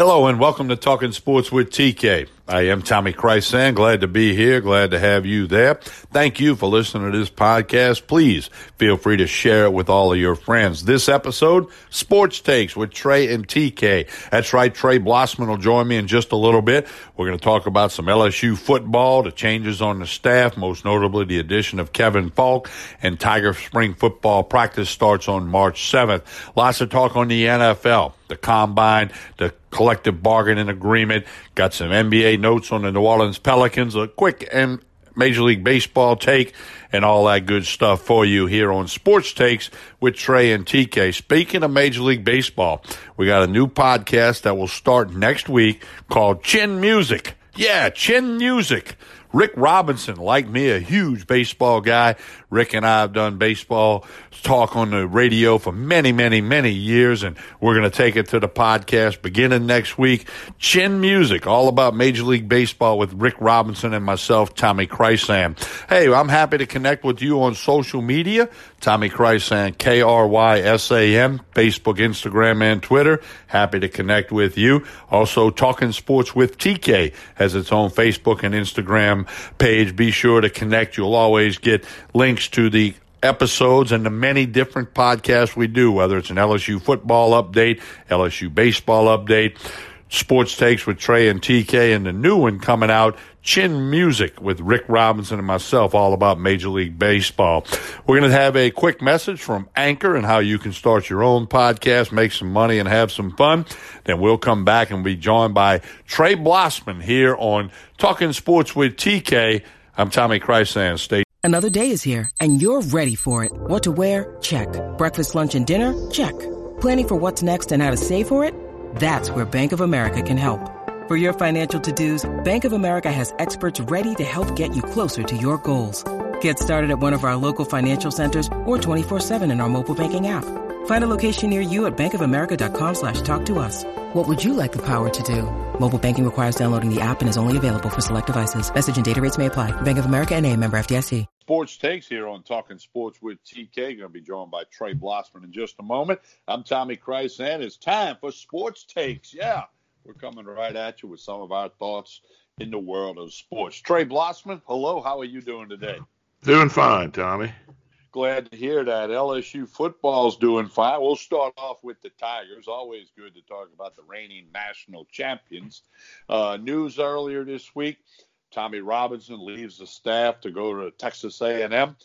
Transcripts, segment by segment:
Hello and welcome to Talking Sports with TK. I am Tommy Krysan. Glad to be here. Glad to have you there. Thank you for listening to this podcast. Please feel free to share it with all of your friends. This episode, Sports Takes with Trey and TK. That's right. Trey Blossman will join me in just a little bit. We're going to talk about some LSU football, the changes on the staff, most notably the addition of Kevin Faulk and Tiger Spring football practice starts on March 7th. Lots of talk on the NFL, the combine, the collective bargaining agreement, got some NBA notes on the New Orleans Pelicans, a quick and Major League Baseball take, and all that good stuff for you here on Sports Takes with Trey and TK. Speaking of Major League Baseball, we got a new podcast that will start next week called Chin Music. Yeah, Chin Music. Rick Robinson, like me, a huge baseball guy. Rick and I have done baseball talk on the radio for many, many, many years, and we're going to take it to the podcast beginning next week. Chin Music, all about Major League Baseball with Rick Robinson and myself, Tommy Krysan. Hey, I'm happy to connect with you on social media. Tommy Krysan, K R Y S A M, Facebook, Instagram, and Twitter. Happy to connect with you. Also, Talking Sports with TK has its own Facebook and Instagram page. Be sure to connect. You'll always get links to the episodes and the many different podcasts we do, whether it's an LSU football update, LSU baseball update, sports takes with Trey and TK, and the new one coming out, Chin Music with Rick Robinson and myself, all about Major League Baseball. We're going to have a quick message from Anchor and how you can start your own podcast, make some money, and have some fun. Then we'll come back and be joined by Trey Blossman here on Talking Sports with TK. I'm Tommy Krysan. Stay Another day is here, and you're ready for it. What to wear? Check. Breakfast, lunch, and dinner? Check. Planning for what's next and how to save for it? That's where Bank of America can help. For your financial to-dos, Bank of America has experts ready to help get you closer to your goals. Get started at one of our local financial centers or 24-7 in our mobile banking app. Find a location near you at bankofamerica.com slash talk to us. What would you like the power to do? Mobile banking requires downloading the app and is only available for select devices. Message and data rates may apply. Bank of America and a member FDIC. Sports Takes here on Talking Sports with TK. Going to be joined by Trey Blossman in just a moment. I'm Tommy Krysan. It's time for Sports Takes. Yeah, we're coming right at you with some of our thoughts in the world of sports. Trey Blossman, hello. How are you doing today? Doing fine, Tommy. Glad to hear that. LSU football's doing fine. We'll start off with the Tigers. Always good to talk about the reigning national champions. Uh, news earlier this week: Tommie Robinson leaves the staff to go to Texas A&M.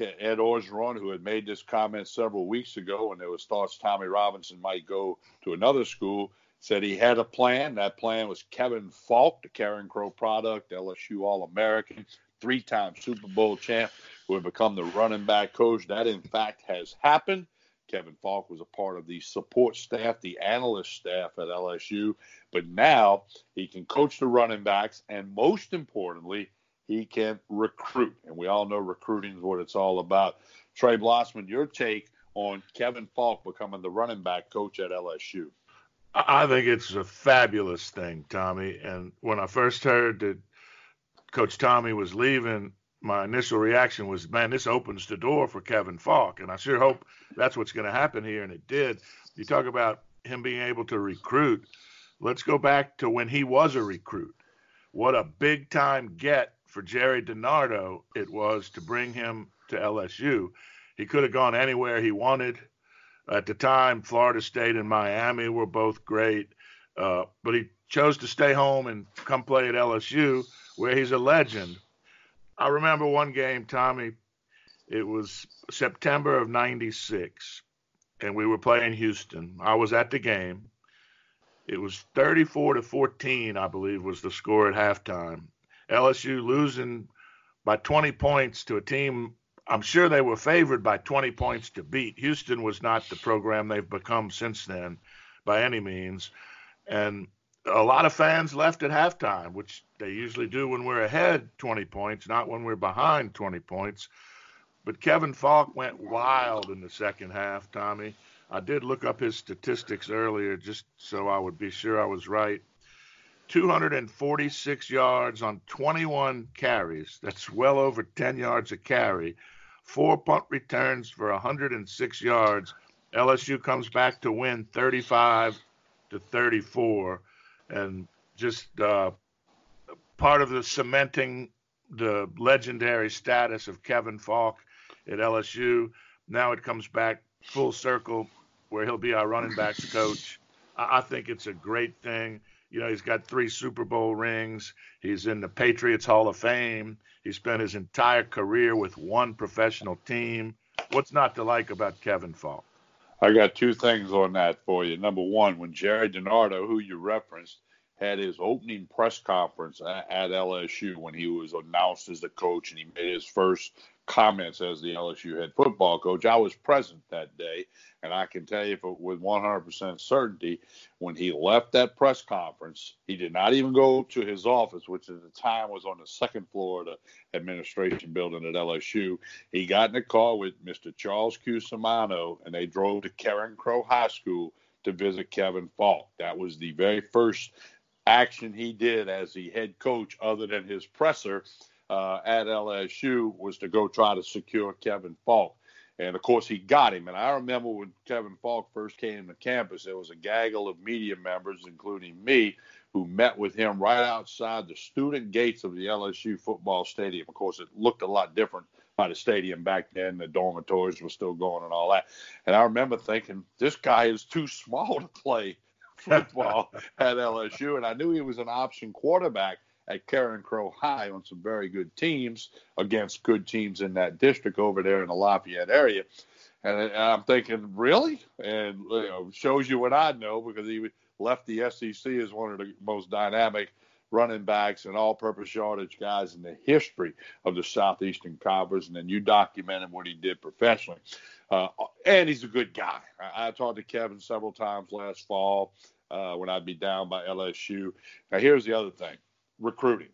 Ed Orgeron, who had made this comment several weeks ago when there was thoughts Tommie Robinson might go to another school, said he had a plan. That plan was Kevin Faulk, the Carencro product, LSU All-American, three-time Super Bowl champ, who had become the running back coach. That, in fact, has happened. Kevin Faulk was a part of the support staff, the analyst staff at LSU, but now he can coach the running backs, and most importantly, he can recruit. And we all know recruiting is what it's all about. Trey Blossman, your take on Kevin Faulk becoming the running back coach at LSU? I think it's a fabulous thing, Tommy. And when I first heard that Coach Tommy was leaving, my initial reaction was, man, this opens the door for Kevin Faulk. And I sure hope that's what's going to happen here. And it did. You talk about him being able to recruit. Let's go back to when he was a recruit. What a big time get for Gerry DiNardo it was to bring him to LSU. He could have gone anywhere he wanted. At the time, Florida State and Miami were both great, uh, but he chose to stay home and come play at LSU, where he's a legend. I remember one game, Tommy. It was September of '96, and we were playing Houston. I was at the game. It was 34 to 14, I believe, was the score at halftime. LSU losing by 20 points to a team. I'm sure they were favored by 20 points to beat. Houston was not the program they've become since then, by any means. And a lot of fans left at halftime, which they usually do when we're ahead 20 points, not when we're behind 20 points. But Kevin Faulk went wild in the second half, Tommy. I did look up his statistics earlier just so I would be sure I was right. 246 yards on 21 carries. That's well over 10 yards a carry. Four punt returns for 106 yards. LSU comes back to win 35 to 34, and just uh, part of the cementing the legendary status of Kevin Faulk at LSU. Now it comes back full circle where he'll be our running backs coach. I think it's a great thing. You know, he's got three Super Bowl rings. He's in the Patriots Hall of Fame. He spent his entire career with one professional team. What's not to like about Kevin Faulk? I got two things on that for you. Number one, when Gerry DiNardo, who you referenced, had his opening press conference at LSU when he was announced as the coach and he made his first comments as the LSU head football coach. I was present that day, and I can tell you with 100% certainty, when he left that press conference, he did not even go to his office, which at the time was on the second floor of the administration building at LSU. He got in a car with Mr. Charles Q. Cusimano, and they drove to Carencro High School to visit Kevin Faulk. That was the very first action he did as the head coach, other than his presser uh, at LSU, was to go try to secure Kevin Faulk. And of course, he got him. And I remember when Kevin Faulk first came to campus, there was a gaggle of media members, including me, who met with him right outside the student gates of the LSU football stadium. Of course, it looked a lot different by the stadium back then. The dormitories were still going and all that. And I remember thinking, this guy is too small to play football at LSU. And I knew he was an option quarterback at Carencro High on some very good teams against good teams in that district over there in the Lafayette area. And, I'm thinking, really? And you know, shows you what I know because he left the SEC as one of the most dynamic running backs and all-purpose yardage guys in the history of the Southeastern Conference. And then you documented what he did professionally. Uh, and he's a good guy. I, I, talked to Kevin several times last fall uh, when I'd be down by LSU. Now, here's the other thing recruiting.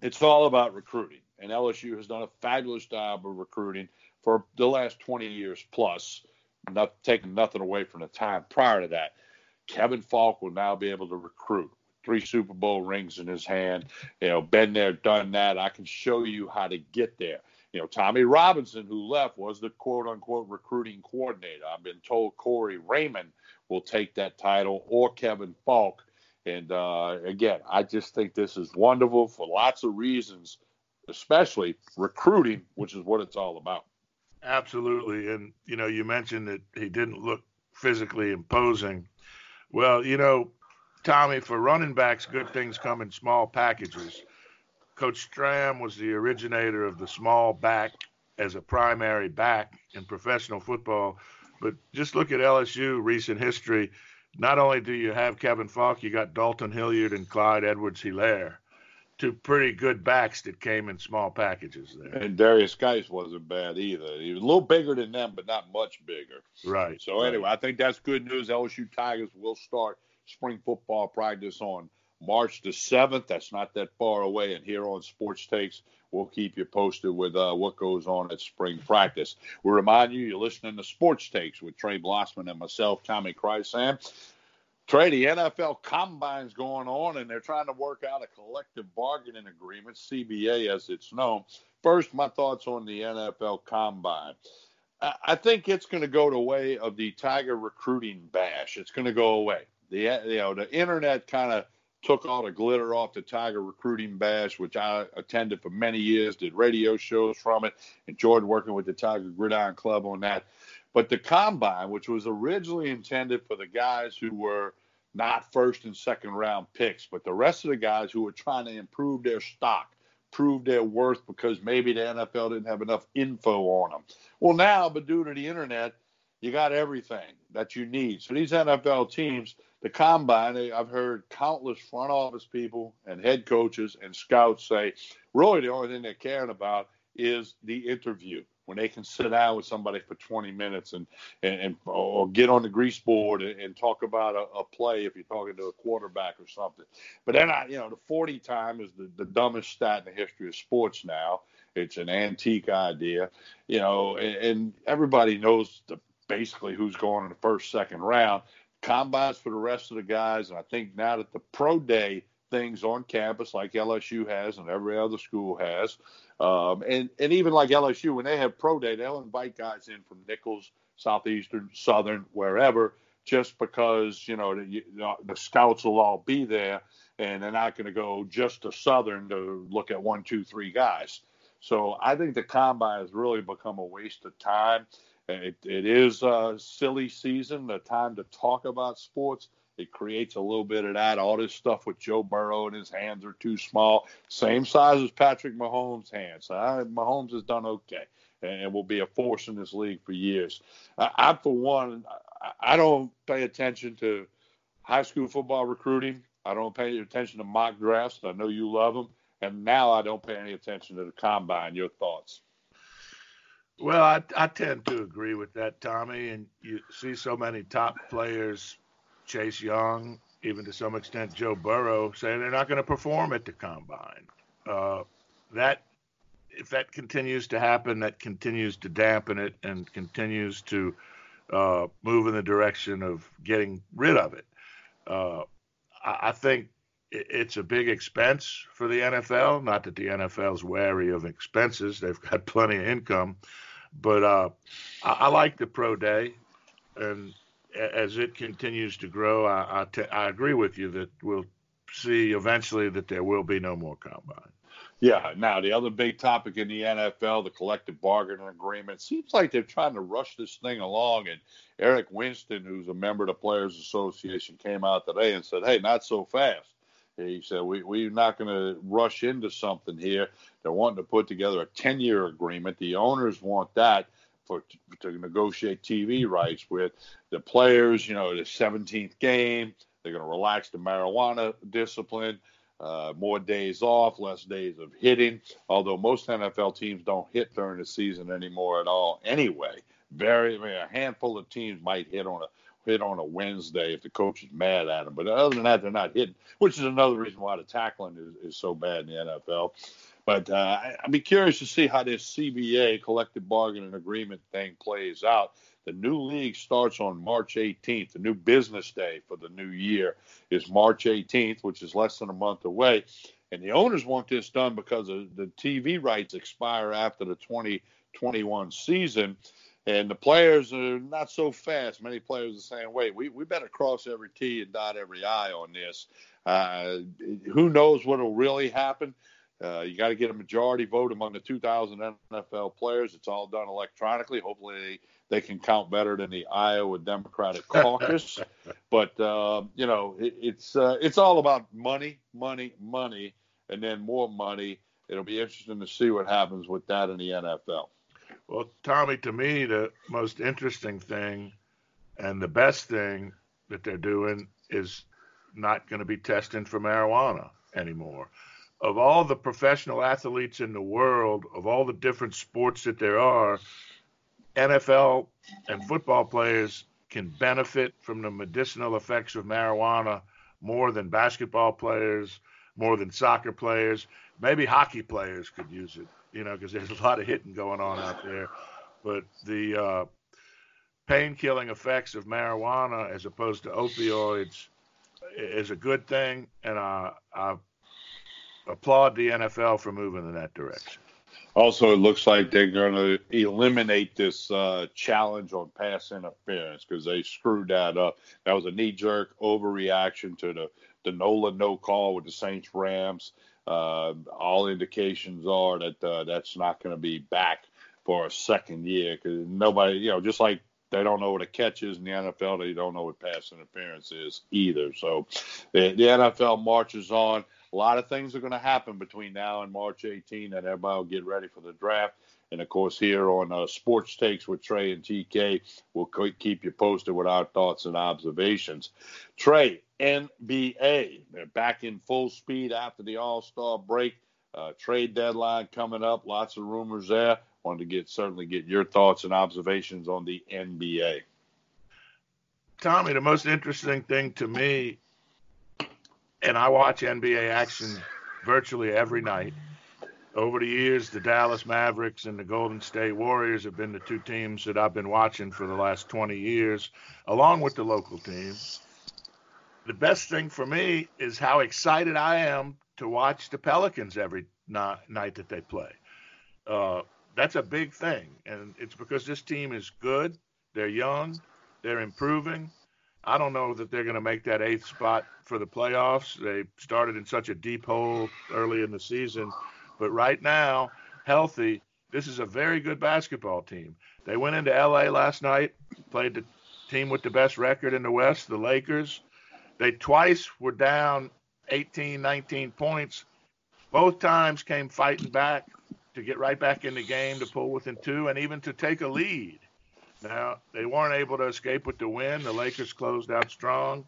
It's all about recruiting. And LSU has done a fabulous job of recruiting for the last 20 years plus, not taking nothing away from the time prior to that. Kevin Faulk will now be able to recruit. Three Super Bowl rings in his hand. You know, been there, done that. I can show you how to get there. You know, Tommie Robinson, who left, was the quote unquote recruiting coordinator. I've been told Corey Raymond will take that title or Kevin Faulk. And uh, again, I just think this is wonderful for lots of reasons, especially recruiting, which is what it's all about. Absolutely. And, you know, you mentioned that he didn't look physically imposing. Well, you know, Tommy, for running backs, good things come in small packages. Coach Stram was the originator of the small back as a primary back in professional football. But just look at LSU recent history. Not only do you have Kevin Faulk, you got Dalton Hilliard and Clyde Edwards Helaire. Two pretty good backs that came in small packages there. And Derrius Guice wasn't bad either. He was a little bigger than them, but not much bigger. Right. So anyway, I think that's good news. LSU Tigers will start – spring football practice on March the 7th. That's not that far away. And here on Sports Takes, we'll keep you posted with uh, what goes on at spring practice. We remind you, you're listening to Sports Takes with Trey Blossman and myself, Tommy Krysan. Trey, the NFL Combine's going on, and they're trying to work out a collective bargaining agreement, CBA as it's known. First, my thoughts on the NFL Combine. I think it's going to go the way of the Tiger recruiting bash. It's going to go away the you know the internet kind of took all the glitter off the Tiger recruiting bash, which I attended for many years, did radio shows from it, enjoyed working with the Tiger Gridiron Club on that. But the combine, which was originally intended for the guys who were not first and second round picks, but the rest of the guys who were trying to improve their stock, prove their worth because maybe the NFL didn't have enough info on them. Well, now, but due to the internet, you got everything that you need. So these NFL teams the combine, I've heard countless front office people and head coaches and scouts say, really the only thing they're caring about is the interview when they can sit down with somebody for 20 minutes and and, and or get on the grease board and, and talk about a, a, play if you're talking to a quarterback or something. But then I, you know, the 40 time is the, the dumbest stat in the history of sports now. It's an antique idea, you know, and, and everybody knows the basically who's going in the first, second round combines for the rest of the guys. And I think now that the pro day things on campus, like LSU has and every other school has, um, and and even like LSU, when they have pro day, they'll invite guys in from Nicholls, Southeastern, Southern, wherever just because you know the, the scouts will all be there and they're not going to go just to Southern to look at one, two, three guys. So I think the combine has really become a waste of time. It, it is a silly season, a time to talk about sports. It creates a little bit of that. All this stuff with Joe Burrow and his hands are too small, same size as Patrick Mahomes' hands. Uh, Mahomes has done okay and will be a force in this league for years. I, I for one, I don't pay attention to high school football recruiting. I don't pay attention to mock drafts. I know you love them. And now I don't pay any attention to the combine. Your thoughts? Well, I, I tend to agree with that, Tommy. And you see so many top players, Chase Young, even to some extent Joe Burrow, saying they're not going to perform at the combine. Uh, that if that continues to happen, that continues to dampen it and continues to uh, move in the direction of getting rid of it. Uh, I, I think it's a big expense for the NFL. Not that the NFL's wary of expenses; they've got plenty of income. But uh, I, I, like the pro day, and as it continues to grow, I, I, t- I agree with you that we'll see eventually that there will be no more combine. Yeah. Now, the other big topic in the NFL, the collective bargaining agreement, seems like they're trying to rush this thing along. And Eric Winston, who's a member of the Players Association, came out today and said, "Hey, not so fast." He said, we, We're not going to rush into something here. They're wanting to put together a 10 year agreement. The owners want that for to negotiate TV rights with the players. You know, the 17th game, they're going to relax the marijuana discipline uh, more days off, less days of hitting. Although most NFL teams don't hit during the season anymore at all, anyway. Very, a handful of teams might hit on a hit on a Wednesday if the coach is mad at them. But other than that, they're not hitting, which is another reason why the tackling is, is so bad in the NFL. But uh, I'd be curious to see how this CBA collective bargaining agreement thing plays out. The new league starts on March 18th. The new business day for the new year is March 18th, which is less than a month away. And the owners want this done because the TV rights expire after the 2021 season. And the players are not so fast. Many players are saying, wait, we, we better cross every T and dot every I on this. Uh, who knows what will really happen? Uh, you got to get a majority vote among the 2,000 NFL players. It's all done electronically. Hopefully, they, they can count better than the Iowa Democratic Caucus. but uh, you know, it, it's uh, it's all about money, money, money, and then more money. It'll be interesting to see what happens with that in the NFL. Well, Tommy, to me, the most interesting thing and the best thing that they're doing is not going to be testing for marijuana anymore of all the professional athletes in the world, of all the different sports that there are, NFL and football players can benefit from the medicinal effects of marijuana more than basketball players, more than soccer players. Maybe hockey players could use it, you know, because there's a lot of hitting going on out there. But the uh, pain killing effects of marijuana as opposed to opioids is a good thing. And uh, I applaud the NFL for moving in that direction. Also, it looks like they're going to eliminate this uh, challenge on pass interference because they screwed that up. That was a knee jerk overreaction to the, the NOLA no call with the Saints Rams. Uh, all indications are that uh, that's not going to be back for a second year because nobody, you know, just like they don't know what a catch is in the NFL, they don't know what pass interference is either. So the, NFL marches on a lot of things are going to happen between now and March 18, and everybody will get ready for the draft. And of course, here on uh, Sports Takes with Trey and TK, we'll keep you posted with our thoughts and observations. Trey, NBA, they're back in full speed after the All Star break. Uh, trade deadline coming up, lots of rumors there. Wanted to get certainly get your thoughts and observations on the NBA. Tommy, the most interesting thing to me and I watch NBA action virtually every night. Over the years, the Dallas Mavericks and the Golden State Warriors have been the two teams that I've been watching for the last 20 years, along with the local team. The best thing for me is how excited I am to watch the Pelicans every night that they play. Uh, that's a big thing, and it's because this team is good. They're young, they're improving, I don't know that they're going to make that eighth spot for the playoffs. They started in such a deep hole early in the season, but right now, healthy, this is a very good basketball team. They went into LA last night, played the team with the best record in the West, the Lakers. They twice were down 18, 19 points. Both times came fighting back to get right back in the game, to pull within two, and even to take a lead. Now, they weren't able to escape with the win. The Lakers closed out strong,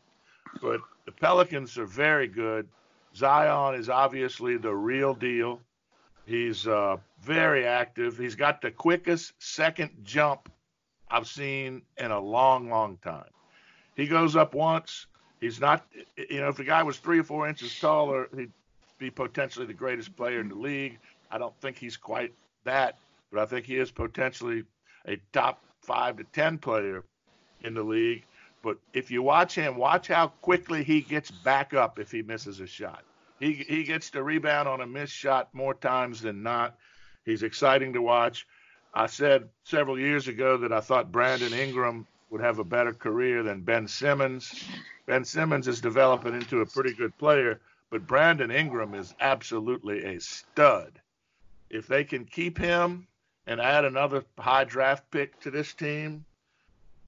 but the Pelicans are very good. Zion is obviously the real deal. He's uh, very active. He's got the quickest second jump I've seen in a long, long time. He goes up once. He's not, you know, if the guy was three or four inches taller, he'd be potentially the greatest player in the league. I don't think he's quite that, but I think he is potentially a top five to ten player in the league. But if you watch him, watch how quickly he gets back up if he misses a shot. He he gets the rebound on a missed shot more times than not. He's exciting to watch. I said several years ago that I thought Brandon Ingram would have a better career than Ben Simmons. Ben Simmons is developing into a pretty good player, but Brandon Ingram is absolutely a stud. If they can keep him and add another high draft pick to this team,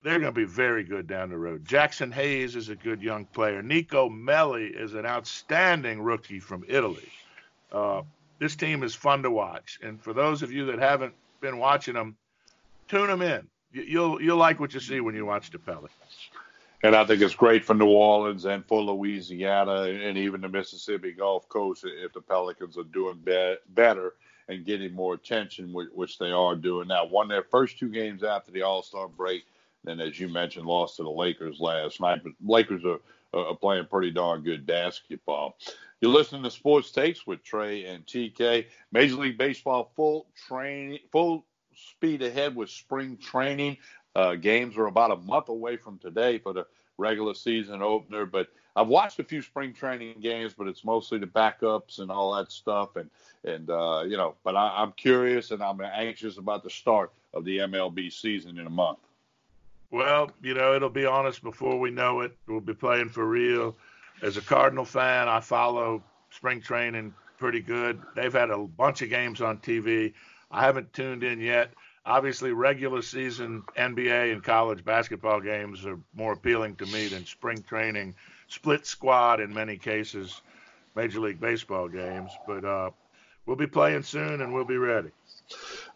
they're going to be very good down the road. Jaxson Hayes is a good young player. Nico Melli is an outstanding rookie from Italy. Uh, this team is fun to watch, and for those of you that haven't been watching them, tune them in. You'll you'll like what you see when you watch the Pelicans. And I think it's great for New Orleans and for Louisiana and even the Mississippi Gulf Coast if the Pelicans are doing be- better and getting more attention, which they are doing now. Won their first two games after the All Star break. Then, as you mentioned, lost to the Lakers last night. But Lakers are, are playing pretty darn good basketball. You're listening to Sports Takes with Trey and TK. Major League Baseball full training, full speed ahead with spring training. Uh, games are about a month away from today for the regular season opener, but I've watched a few spring training games, but it's mostly the backups and all that stuff. And and uh, you know, but I, I'm curious and I'm anxious about the start of the MLB season in a month. Well, you know, it'll be on us before we know it. We'll be playing for real. As a Cardinal fan, I follow spring training pretty good. They've had a bunch of games on TV. I haven't tuned in yet. Obviously, regular season NBA and college basketball games are more appealing to me than spring training, split squad in many cases, Major League Baseball games. But uh, we'll be playing soon and we'll be ready.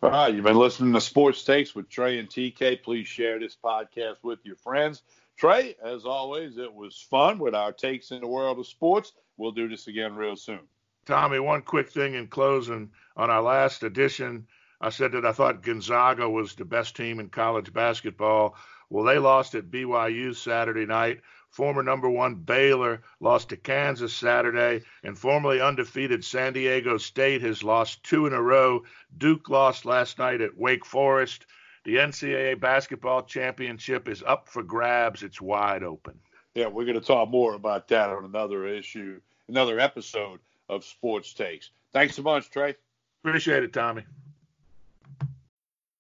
All right, you've been listening to Sports Takes with Trey and TK. Please share this podcast with your friends. Trey, as always, it was fun with our takes in the world of sports. We'll do this again real soon. Tommy, one quick thing in closing. On our last edition, I said that I thought Gonzaga was the best team in college basketball. Well, they lost at BYU Saturday night. Former number one Baylor lost to Kansas Saturday, and formerly undefeated San Diego State has lost two in a row. Duke lost last night at Wake Forest. The NCAA basketball championship is up for grabs. It's wide open. Yeah, we're going to talk more about that on another issue, another episode of Sports Takes. Thanks so much, Trey. Appreciate it, Tommy.